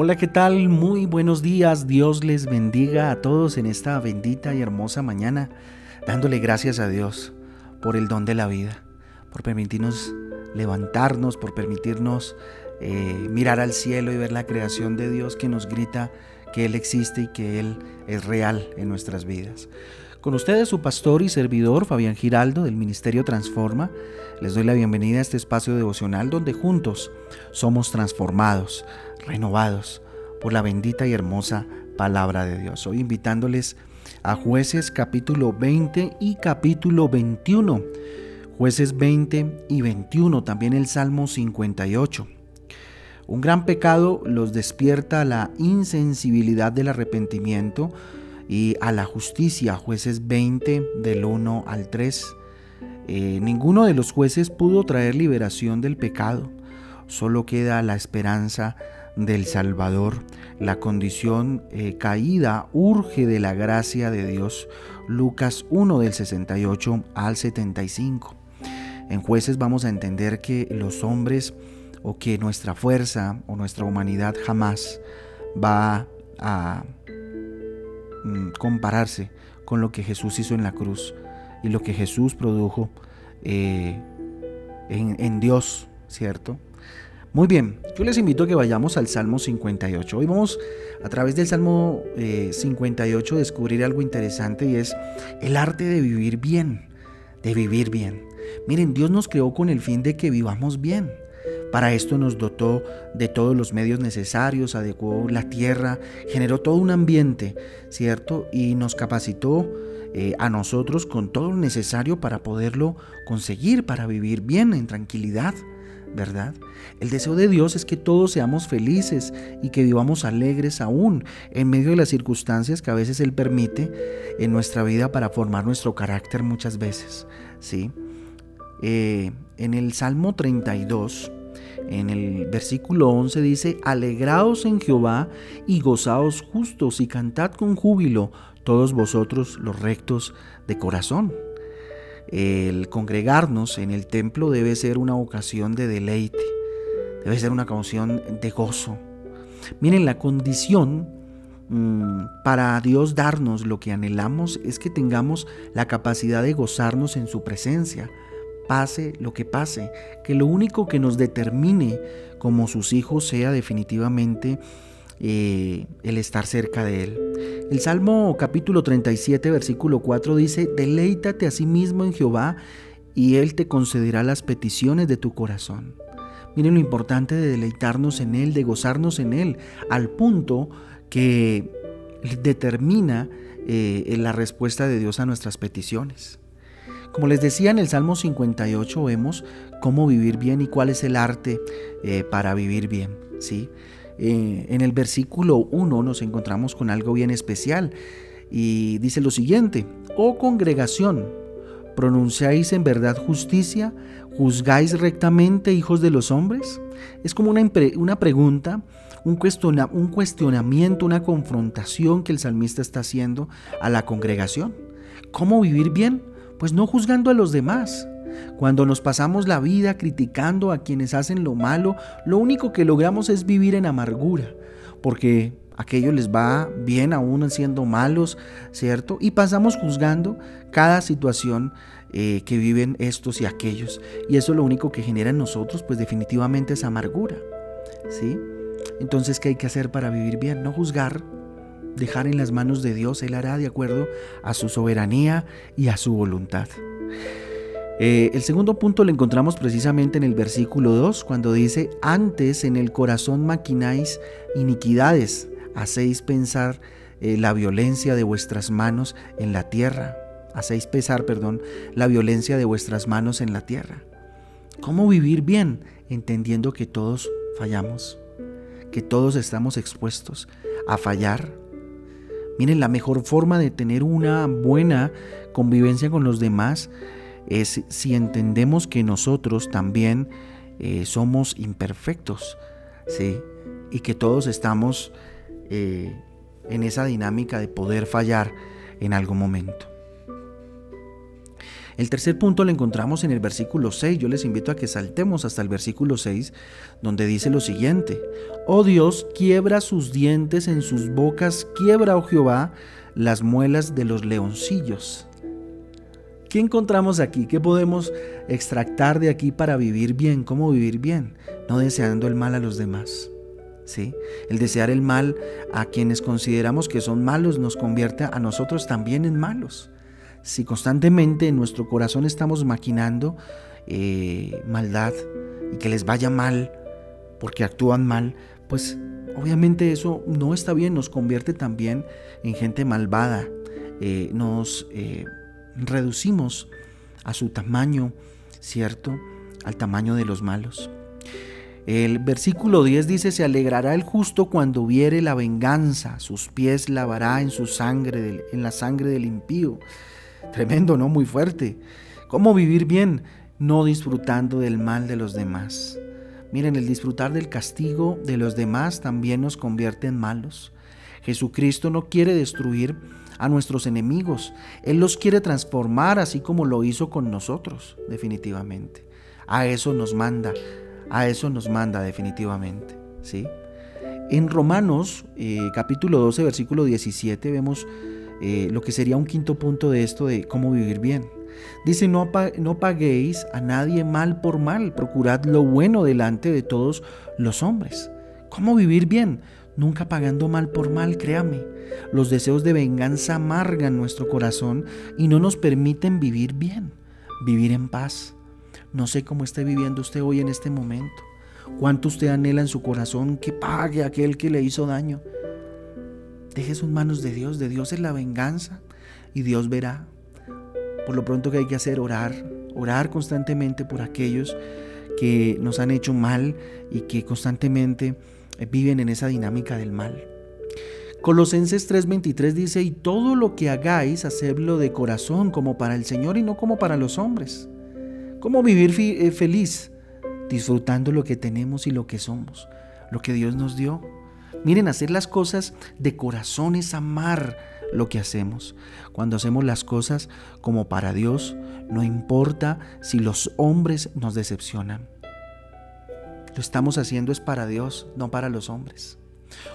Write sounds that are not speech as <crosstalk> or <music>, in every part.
Hola, ¿qué tal? Muy buenos días. Dios les bendiga a todos en esta bendita y hermosa mañana, dándole gracias a Dios por el don de la vida, por permitirnos levantarnos, por permitirnos eh, mirar al cielo y ver la creación de Dios que nos grita que Él existe y que Él es real en nuestras vidas. Con ustedes su pastor y servidor Fabián Giraldo del Ministerio Transforma. Les doy la bienvenida a este espacio devocional donde juntos somos transformados, renovados por la bendita y hermosa palabra de Dios. Hoy invitándoles a jueces capítulo 20 y capítulo 21. Jueces 20 y 21, también el Salmo 58. Un gran pecado los despierta la insensibilidad del arrepentimiento y a la justicia, jueces 20 del 1 al 3. Eh, ninguno de los jueces pudo traer liberación del pecado, solo queda la esperanza del Salvador. La condición eh, caída urge de la gracia de Dios. Lucas 1 del 68 al 75. En jueces vamos a entender que los hombres o que nuestra fuerza o nuestra humanidad jamás va a compararse con lo que Jesús hizo en la cruz y lo que Jesús produjo eh, en, Dios, ¿cierto? Muy bien, yo les invito a que vayamos al Salmo 58. Hoy vamos a través del Salmo 58 a descubrir algo interesante y es el arte de vivir bien, de vivir bien. Miren, Dios nos creó con el fin de que vivamos bien. Para esto nos dotó de todos los medios necesarios, adecuó la tierra, generó todo un ambiente, ¿cierto? Y nos capacitó eh, a nosotros con todo lo necesario para poderlo conseguir, para vivir bien, en tranquilidad, ¿verdad? El deseo de Dios es que todos seamos felices y que vivamos alegres aún en medio de las circunstancias que a veces Él permite en nuestra vida para formar nuestro carácter muchas veces, ¿sí? Eh, en el Salmo 32, en el versículo 11 dice, Alegraos en Jehová y gozaos justos y cantad con júbilo todos vosotros los rectos de corazón. El congregarnos en el templo debe ser una ocasión de deleite, debe ser una ocasión de gozo. Miren, la condición mm, para Dios darnos lo que anhelamos es que tengamos la capacidad de gozarnos en su presencia, pase lo que pase, que lo único que nos determine como sus hijos sea definitivamente eh, el estar cerca de Él. El Salmo capítulo 37, versículo 4 dice, deleítate a sí mismo en Jehová y Él te concederá las peticiones de tu corazón. Miren lo importante de deleitarnos en Él, de gozarnos en Él, al punto que determina eh, la respuesta de Dios a nuestras peticiones. Como les decía en el Salmo 58 vemos cómo vivir bien y cuál es el arte eh, para vivir bien. ¿sí? Eh, en el versículo 1 nos encontramos con algo bien especial y dice lo siguiente, oh congregación, pronunciáis en verdad justicia, juzgáis rectamente hijos de los hombres. Es como una, una pregunta, un, un cuestionamiento, una confrontación que el salmista está haciendo a la congregación. ¿Cómo vivir bien? Pues no juzgando a los demás. Cuando nos pasamos la vida criticando a quienes hacen lo malo, lo único que logramos es vivir en amargura, porque aquello les va bien aún siendo malos, ¿cierto? Y pasamos juzgando cada situación eh, que viven estos y aquellos. Y eso lo único que genera en nosotros, pues definitivamente es amargura, ¿sí? Entonces, ¿qué hay que hacer para vivir bien? No juzgar, dejar en las manos de Dios, Él hará de acuerdo a su soberanía y a su voluntad. Eh, el segundo punto lo encontramos precisamente en el versículo 2, cuando dice, antes en el corazón maquináis iniquidades, hacéis pensar eh, la violencia de vuestras manos en la tierra, hacéis pesar, perdón, la violencia de vuestras manos en la tierra. ¿Cómo vivir bien? Entendiendo que todos fallamos, que todos estamos expuestos a fallar, Miren, la mejor forma de tener una buena convivencia con los demás es si entendemos que nosotros también eh, somos imperfectos, ¿sí? Y que todos estamos eh, en esa dinámica de poder fallar en algún momento. El tercer punto lo encontramos en el versículo 6. Yo les invito a que saltemos hasta el versículo 6, donde dice lo siguiente. Oh Dios, quiebra sus dientes en sus bocas, quiebra, oh Jehová, las muelas de los leoncillos. ¿Qué encontramos aquí? ¿Qué podemos extractar de aquí para vivir bien? ¿Cómo vivir bien? No deseando el mal a los demás. ¿Sí? El desear el mal a quienes consideramos que son malos nos convierte a nosotros también en malos. Si constantemente en nuestro corazón estamos maquinando eh, maldad y que les vaya mal porque actúan mal, pues obviamente eso no está bien, nos convierte también en gente malvada, eh, nos eh, reducimos a su tamaño, ¿cierto? Al tamaño de los malos. El versículo 10 dice, se alegrará el justo cuando viere la venganza, sus pies lavará en su sangre, en la sangre del impío. Tremendo, ¿no? Muy fuerte. ¿Cómo vivir bien? No disfrutando del mal de los demás. Miren, el disfrutar del castigo de los demás también nos convierte en malos. Jesucristo no quiere destruir a nuestros enemigos. Él los quiere transformar así como lo hizo con nosotros, definitivamente. A eso nos manda, a eso nos manda definitivamente. ¿sí? En Romanos eh, capítulo 12, versículo 17 vemos eh, lo que sería un quinto punto de esto de cómo vivir bien. Dice, no, no paguéis a nadie mal por mal, procurad lo bueno delante de todos los hombres. ¿Cómo vivir bien? Nunca pagando mal por mal, créame. Los deseos de venganza amargan nuestro corazón y no nos permiten vivir bien, vivir en paz. No sé cómo esté viviendo usted hoy en este momento. Cuánto usted anhela en su corazón que pague aquel que le hizo daño. Deje sus manos de Dios. De Dios es la venganza y Dios verá. Por lo pronto que hay que hacer orar, orar constantemente por aquellos que nos han hecho mal y que constantemente viven en esa dinámica del mal. Colosenses 3:23 dice, y todo lo que hagáis, hacedlo de corazón como para el Señor y no como para los hombres. ¿Cómo vivir eh, feliz? Disfrutando lo que tenemos y lo que somos, lo que Dios nos dio. Miren, hacer las cosas de corazón es amar lo que hacemos. Cuando hacemos las cosas como para Dios, no importa si los hombres nos decepcionan. Lo estamos haciendo es para Dios, no para los hombres.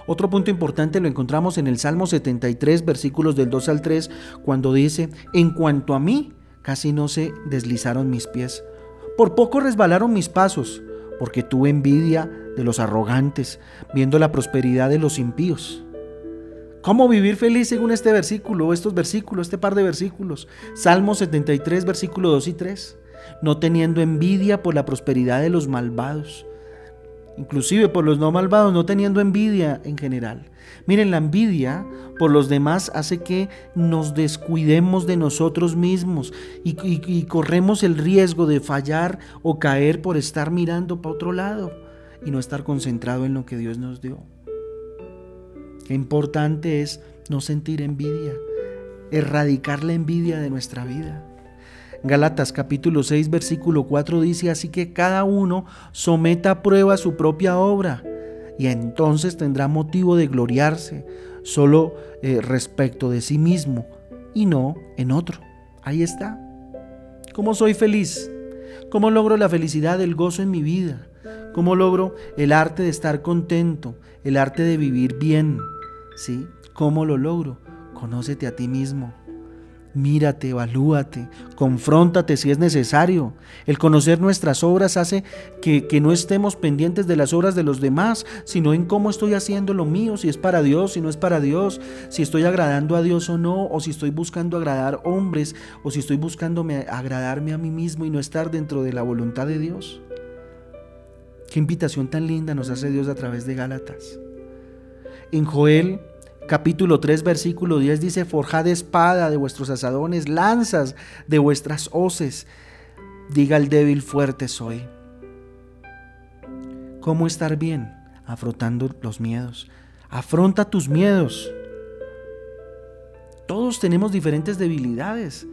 Otro punto importante lo encontramos en el Salmo 73, versículos del 2 al 3, cuando dice, en cuanto a mí, casi no se deslizaron mis pies, por poco resbalaron mis pasos, porque tuve envidia de los arrogantes, viendo la prosperidad de los impíos. ¿Cómo vivir feliz según este versículo, estos versículos, este par de versículos? Salmo 73, versículos 2 y 3. No teniendo envidia por la prosperidad de los malvados, inclusive por los no malvados, no teniendo envidia en general. Miren, la envidia por los demás hace que nos descuidemos de nosotros mismos y, y corremos el riesgo de fallar o caer por estar mirando para otro lado y no estar concentrado en lo que Dios nos dio. Qué importante es no sentir envidia, erradicar la envidia de nuestra vida. Galatas capítulo 6 versículo 4 dice, así que cada uno someta a prueba su propia obra y entonces tendrá motivo de gloriarse solo eh, respecto de sí mismo y no en otro. Ahí está. ¿Cómo soy feliz? ¿Cómo logro la felicidad, el gozo en mi vida? ¿Cómo logro el arte de estar contento, el arte de vivir bien? ¿Sí? ¿Cómo lo logro? Conócete a ti mismo. Mírate, evalúate, confróntate si es necesario. El conocer nuestras obras hace que, que, no estemos pendientes de las obras de los demás, sino en cómo estoy haciendo lo mío, si es para Dios, si no es para Dios, si estoy agradando a Dios o no, o si estoy buscando agradar hombres, o si estoy buscando agradarme a mí mismo y no estar dentro de la voluntad de Dios. Qué invitación tan linda nos hace Dios a través de Gálatas. En Joel capítulo 3, versículo 10 dice, forjad espada de vuestros asadones, lanzas de vuestras hoces. Diga el débil, fuerte soy. ¿Cómo estar bien? Afrontando los miedos. Afronta tus miedos. Todos tenemos diferentes debilidades.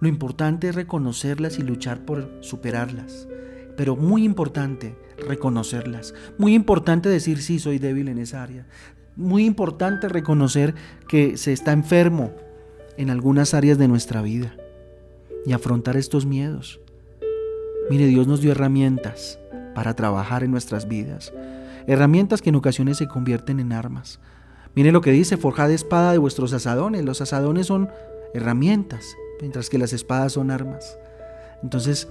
Lo importante es reconocerlas y luchar por superarlas. Pero muy importante reconocerlas. Muy importante decir sí, soy débil en esa área muy importante reconocer que se está enfermo en algunas áreas de nuestra vida. y afrontar estos miedos. Mire, Dios nos dio herramientas para trabajar en nuestras vidas, herramientas que en ocasiones se convierten en armas. Mire lo que dice, forjad espada de vuestros asadones. Los asadones son herramientas, mientras que las espadas son armas. Entonces,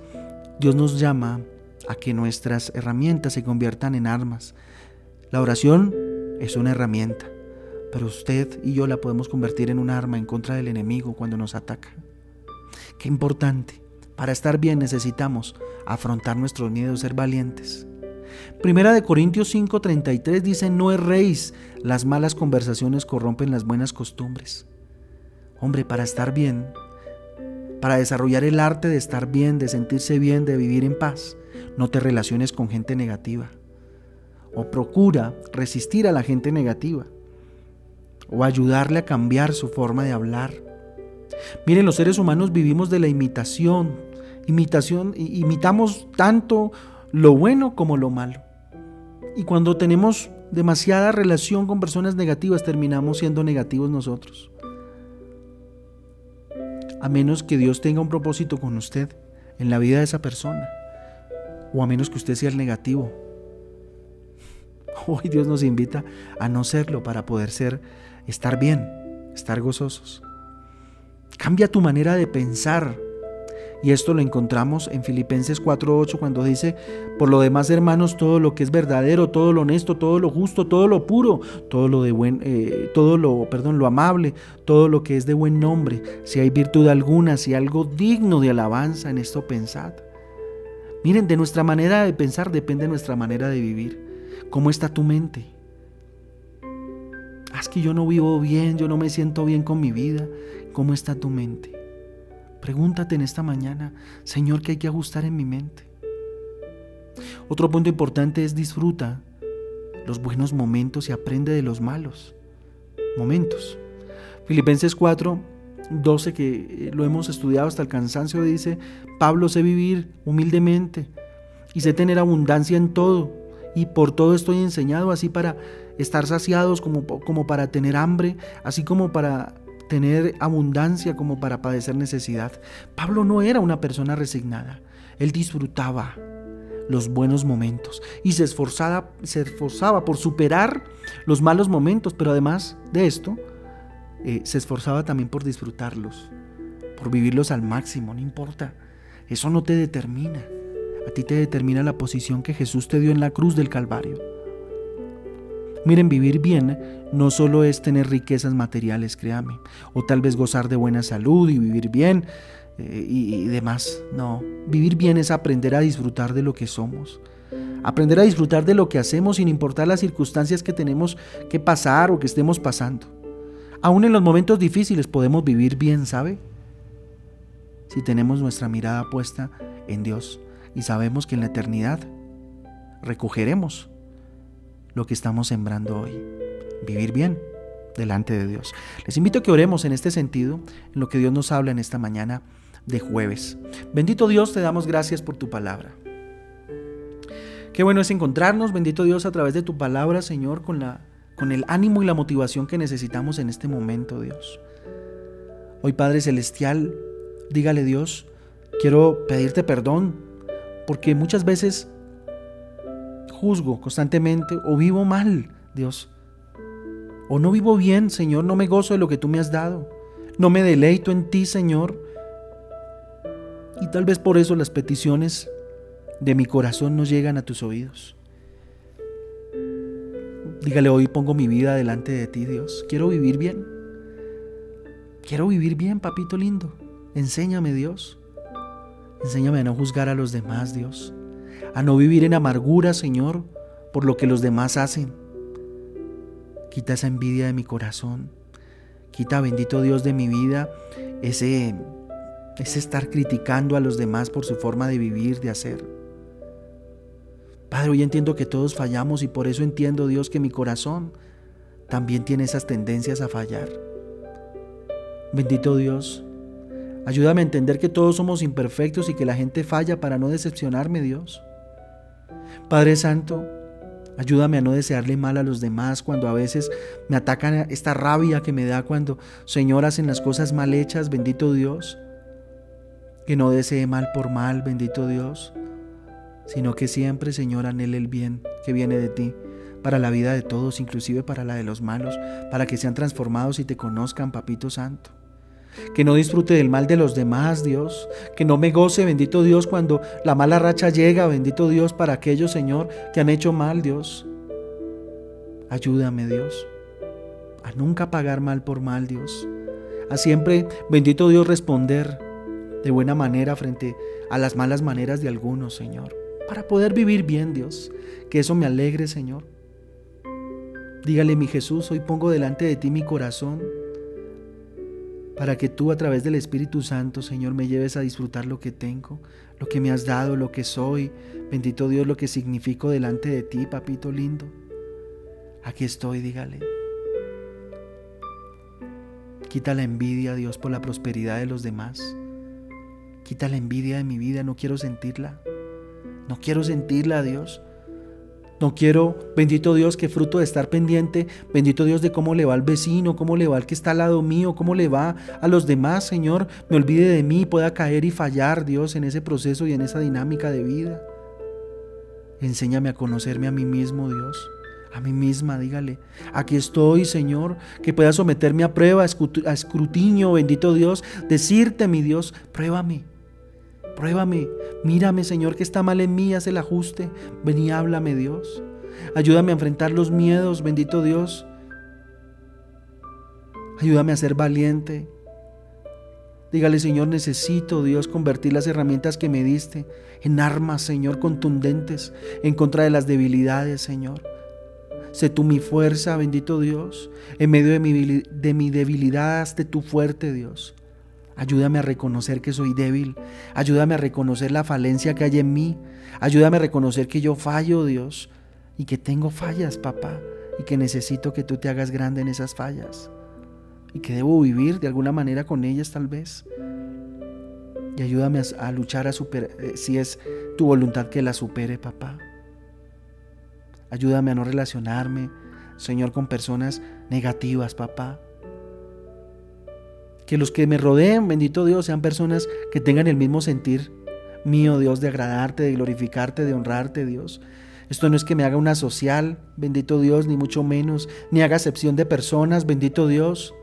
Dios nos llama a que nuestras herramientas se conviertan en armas. La oración es una herramienta, pero usted y yo la podemos convertir en un arma en contra del enemigo cuando nos ataca. Qué importante. Para estar bien necesitamos afrontar nuestros miedos, ser valientes. Primera de Corintios 5:33 dice, no erréis, las malas conversaciones corrompen las buenas costumbres. Hombre, para estar bien, para desarrollar el arte de estar bien, de sentirse bien, de vivir en paz, no te relaciones con gente negativa. O procura resistir a la gente negativa. O ayudarle a cambiar su forma de hablar. Miren, los seres humanos vivimos de la imitación. Imitación, imitamos tanto lo bueno como lo malo. Y cuando tenemos demasiada relación con personas negativas, terminamos siendo negativos nosotros. A menos que Dios tenga un propósito con usted en la vida de esa persona. O a menos que usted sea el negativo. <laughs> Hoy Dios nos invita a no serlo para poder ser, estar bien, estar gozosos. Cambia tu manera de pensar. Y esto lo encontramos en Filipenses 4:8 cuando dice, por lo demás hermanos, todo lo que es verdadero, todo lo honesto, todo lo justo, todo lo puro, todo lo de buen, eh, todo lo, perdón, lo amable, todo lo que es de buen nombre, si hay virtud alguna, si algo digno de alabanza, en esto pensad. Miren, de nuestra manera de pensar depende nuestra manera de vivir. ¿Cómo está tu mente? Haz que yo no vivo bien, yo no me siento bien con mi vida. ¿Cómo está tu mente? Pregúntate en esta mañana, Señor, ¿qué hay que ajustar en mi mente? Otro punto importante es disfruta los buenos momentos y aprende de los malos momentos. Filipenses 4, 12, que lo hemos estudiado hasta el cansancio, dice, Pablo sé vivir humildemente y sé tener abundancia en todo y por todo estoy enseñado, así para estar saciados como, como para tener hambre, así como para tener abundancia como para padecer necesidad. Pablo no era una persona resignada, él disfrutaba los buenos momentos y se esforzaba, se esforzaba por superar los malos momentos, pero además de esto, eh, se esforzaba también por disfrutarlos, por vivirlos al máximo, no importa. Eso no te determina. A ti te determina la posición que Jesús te dio en la cruz del Calvario. Miren, vivir bien no solo es tener riquezas materiales, créame, o tal vez gozar de buena salud y vivir bien eh, y, y demás. No, vivir bien es aprender a disfrutar de lo que somos. Aprender a disfrutar de lo que hacemos sin importar las circunstancias que tenemos que pasar o que estemos pasando. Aún en los momentos difíciles podemos vivir bien, ¿sabe? Si tenemos nuestra mirada puesta en Dios y sabemos que en la eternidad recogeremos lo que estamos sembrando hoy. Vivir bien delante de Dios. Les invito a que oremos en este sentido, en lo que Dios nos habla en esta mañana de jueves. Bendito Dios, te damos gracias por tu palabra. Qué bueno es encontrarnos, bendito Dios, a través de tu palabra, Señor, con, la, con el ánimo y la motivación que necesitamos en este momento, Dios. Hoy, Padre Celestial, dígale Dios, quiero pedirte perdón, porque muchas veces juzgo constantemente o vivo mal, Dios. O no vivo bien, Señor, no me gozo de lo que tú me has dado. No me deleito en ti, Señor. Y tal vez por eso las peticiones de mi corazón no llegan a tus oídos. Dígale, hoy pongo mi vida delante de ti, Dios. Quiero vivir bien. Quiero vivir bien, papito lindo. Enséñame, Dios. Enséñame a no juzgar a los demás, Dios a no vivir en amargura, Señor, por lo que los demás hacen. Quita esa envidia de mi corazón. Quita, bendito Dios, de mi vida ese, ese estar criticando a los demás por su forma de vivir, de hacer. Padre, hoy entiendo que todos fallamos y por eso entiendo, Dios, que mi corazón también tiene esas tendencias a fallar. Bendito Dios, ayúdame a entender que todos somos imperfectos y que la gente falla para no decepcionarme, Dios. Padre Santo, ayúdame a no desearle mal a los demás cuando a veces me atacan esta rabia que me da cuando, Señor, hacen las cosas mal hechas, bendito Dios. que no desee mal por mal, bendito Dios, sino que siempre, Señor, anhele el bien que viene de ti para la vida de todos, inclusive para la de los malos, para que sean transformados y te conozcan, Papito Santo. Que no disfrute del mal de los demás, Dios. Que no me goce, bendito Dios, cuando la mala racha llega, bendito Dios, para aquellos, Señor, que han hecho mal, Dios. Ayúdame, Dios, a nunca pagar mal por mal, Dios. A siempre, bendito Dios, responder de buena manera frente a las malas maneras de algunos, Señor. Para poder vivir bien, Dios. Que eso me alegre, Señor. Dígale, mi Jesús, hoy pongo delante de ti mi corazón para que tú a través del Espíritu Santo, Señor, me lleves a disfrutar lo que tengo, lo que me has dado, lo que soy. Bendito Dios, lo que significo delante de ti, papito lindo. Aquí estoy, dígale. Quita la envidia, Dios, por la prosperidad de los demás. Quita la envidia de mi vida, no quiero sentirla. No quiero sentirla, Dios. No quiero, bendito Dios, que fruto de estar pendiente, bendito Dios de cómo le va al vecino, cómo le va al que está al lado mío, cómo le va a los demás, Señor, me olvide de mí, pueda caer y fallar, Dios, en ese proceso y en esa dinámica de vida. Enséñame a conocerme a mí mismo, Dios a mí misma, dígale, aquí estoy, Señor, que pueda someterme a prueba, a escrutinio, bendito Dios, decirte, mi Dios, pruébame, pruébame, mírame, Señor, que está mal en mí, haz el ajuste, ven y háblame, Dios. Ayúdame a enfrentar los miedos, bendito Dios. Ayúdame a ser valiente. Dígale, Señor, necesito, Dios, convertir las herramientas que me diste en armas, Señor, contundentes en contra de las debilidades, Señor. Sé tú mi fuerza, bendito Dios. En medio de mi, de mi debilidad, hazte tú fuerte, Dios. Ayúdame a reconocer que soy débil. Ayúdame a reconocer la falencia que hay en mí. Ayúdame a reconocer que yo fallo, Dios. Y que tengo fallas, papá. Y que necesito que tú te hagas grande en esas fallas. Y que debo vivir de alguna manera con ellas tal vez. Y ayúdame a, luchar a superar, eh, si es tu voluntad que la supere, papá. Ayúdame a no relacionarme, Señor, con personas negativas, papá. Que los que me rodeen, bendito Dios, sean personas que tengan el mismo sentir mío, Dios, de agradarte, de glorificarte, de honrarte, Dios. Esto no es que me haga una social, bendito Dios, ni mucho menos, ni haga excepción de personas, bendito Dios.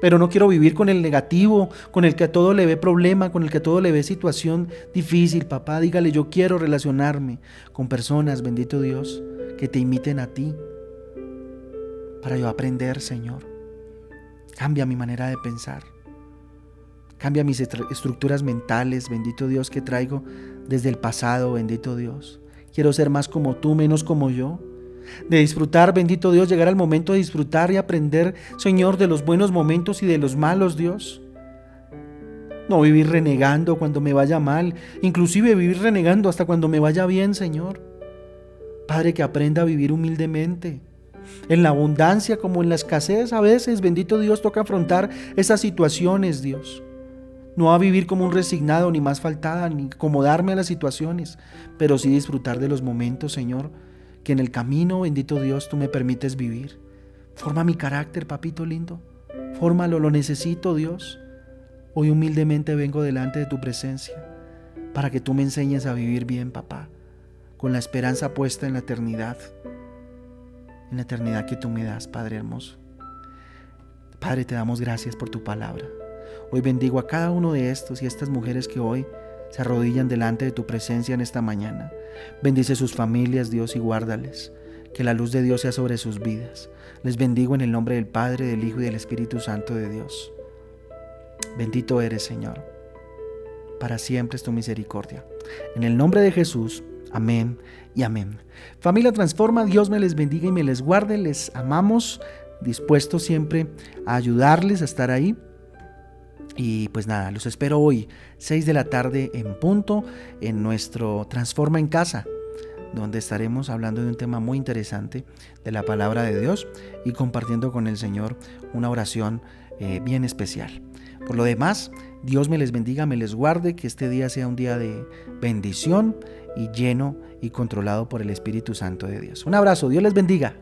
Pero no quiero vivir con el negativo, con el que a todo le ve problema, con el que a todo le ve situación difícil, papá. Dígale, yo quiero relacionarme con personas, bendito Dios, que te imiten a ti, para yo aprender, Señor. Cambia mi manera de pensar. Cambia mis estructuras mentales, bendito Dios, que traigo desde el pasado, bendito Dios. Quiero ser más como tú, menos como yo. De disfrutar, bendito Dios, llegar al momento de disfrutar y aprender, Señor, de los buenos momentos y de los malos, Dios. No vivir renegando cuando me vaya mal, inclusive vivir renegando hasta cuando me vaya bien, Señor. Padre, que aprenda a vivir humildemente. En la abundancia como en la escasez, a veces, bendito Dios, toca afrontar esas situaciones, Dios. No a vivir como un resignado, ni más faltada, ni acomodarme a las situaciones, pero sí disfrutar de los momentos, Señor, que en el camino, bendito Dios, tú me permites vivir. Forma mi carácter, papito lindo. Fórmalo, lo necesito, Dios. Hoy humildemente vengo delante de tu presencia para que tú me enseñes a vivir bien, papá con la esperanza puesta en la eternidad, en la eternidad que tú me das, Padre hermoso. Padre, te damos gracias por tu palabra. Hoy bendigo a cada uno de estos y estas mujeres que hoy se arrodillan delante de tu presencia en esta mañana. Bendice sus familias, Dios, y guárdales. Que la luz de Dios sea sobre sus vidas. Les bendigo en el nombre del Padre, del Hijo y del Espíritu Santo de Dios. Bendito eres, Señor. Para siempre es tu misericordia. En el nombre de Jesús. Amén y amén. Familia Transforma, Dios me les bendiga y me les guarde. Les amamos, dispuestos siempre a ayudarles a estar ahí. Y pues nada, los espero hoy, 6 de la tarde en punto, en nuestro Transforma en Casa, donde estaremos hablando de un tema muy interesante de la palabra de Dios y compartiendo con el Señor una oración eh, bien especial. Por lo demás, Dios me les bendiga, me les guarde, que este día sea un día de bendición y lleno y controlado por el Espíritu Santo de Dios. Un abrazo, Dios les bendiga.